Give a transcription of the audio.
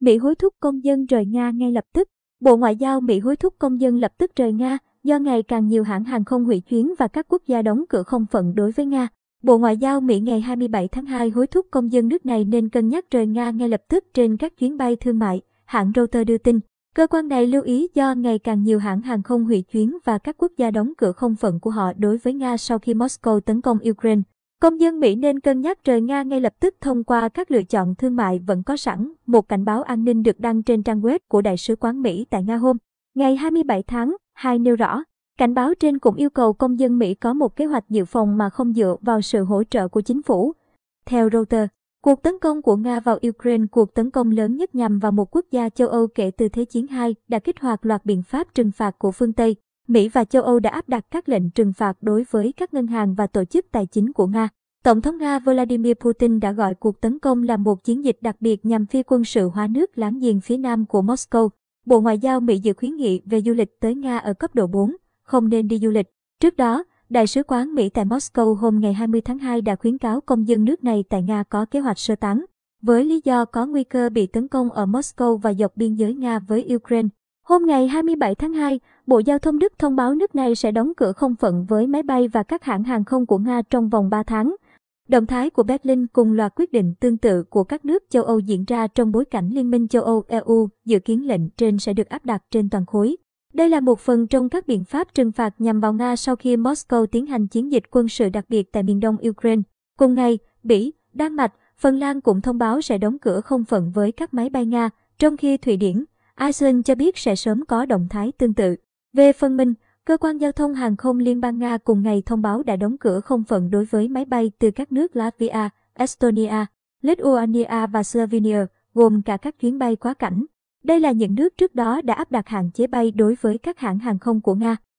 Mỹ hối thúc công dân rời Nga ngay lập tức. Bộ Ngoại giao Mỹ hối thúc công dân lập tức rời Nga do ngày càng nhiều hãng hàng không hủy chuyến và các quốc gia đóng cửa không phận đối với Nga. Bộ Ngoại giao Mỹ ngày 27 tháng 2 hối thúc công dân nước này nên cân nhắc rời Nga ngay lập tức trên các chuyến bay thương mại, hãng Reuters đưa tin. Cơ quan này lưu ý do ngày càng nhiều hãng hàng không hủy chuyến và các quốc gia đóng cửa không phận của họ đối với Nga sau khi Moscow tấn công Ukraine. Công dân Mỹ nên cân nhắc rời Nga ngay lập tức thông qua các lựa chọn thương mại vẫn có sẵn. Một cảnh báo an ninh được đăng trên trang web của Đại sứ quán Mỹ tại Nga hôm ngày 27 tháng 2 nêu rõ. Cảnh báo trên cũng yêu cầu công dân Mỹ có một kế hoạch dự phòng mà không dựa vào sự hỗ trợ của chính phủ. Theo Reuters, cuộc tấn công của Nga vào Ukraine, cuộc tấn công lớn nhất nhằm vào một quốc gia châu Âu kể từ Thế chiến II, đã kích hoạt loạt biện pháp trừng phạt của phương Tây. Mỹ và châu Âu đã áp đặt các lệnh trừng phạt đối với các ngân hàng và tổ chức tài chính của Nga. Tổng thống Nga Vladimir Putin đã gọi cuộc tấn công là một chiến dịch đặc biệt nhằm phi quân sự hóa nước láng giềng phía nam của Moscow. Bộ Ngoại giao Mỹ dự khuyến nghị về du lịch tới Nga ở cấp độ 4, không nên đi du lịch. Trước đó, Đại sứ quán Mỹ tại Moscow hôm ngày 20 tháng 2 đã khuyến cáo công dân nước này tại Nga có kế hoạch sơ tán, với lý do có nguy cơ bị tấn công ở Moscow và dọc biên giới Nga với Ukraine. Hôm ngày 27 tháng 2, Bộ Giao thông Đức thông báo nước này sẽ đóng cửa không phận với máy bay và các hãng hàng không của Nga trong vòng 3 tháng. Động thái của Berlin cùng loạt quyết định tương tự của các nước châu Âu diễn ra trong bối cảnh Liên minh châu Âu EU dự kiến lệnh trên sẽ được áp đặt trên toàn khối. Đây là một phần trong các biện pháp trừng phạt nhằm vào Nga sau khi Moscow tiến hành chiến dịch quân sự đặc biệt tại miền đông Ukraine. Cùng ngày, Bỉ, Đan Mạch, Phần Lan cũng thông báo sẽ đóng cửa không phận với các máy bay Nga, trong khi Thụy Điển, Iceland cho biết sẽ sớm có động thái tương tự. Về phần mình, Cơ quan Giao thông Hàng không Liên bang Nga cùng ngày thông báo đã đóng cửa không phận đối với máy bay từ các nước Latvia, Estonia, Lithuania và Slovenia, gồm cả các chuyến bay quá cảnh. Đây là những nước trước đó đã áp đặt hạn chế bay đối với các hãng hàng không của Nga.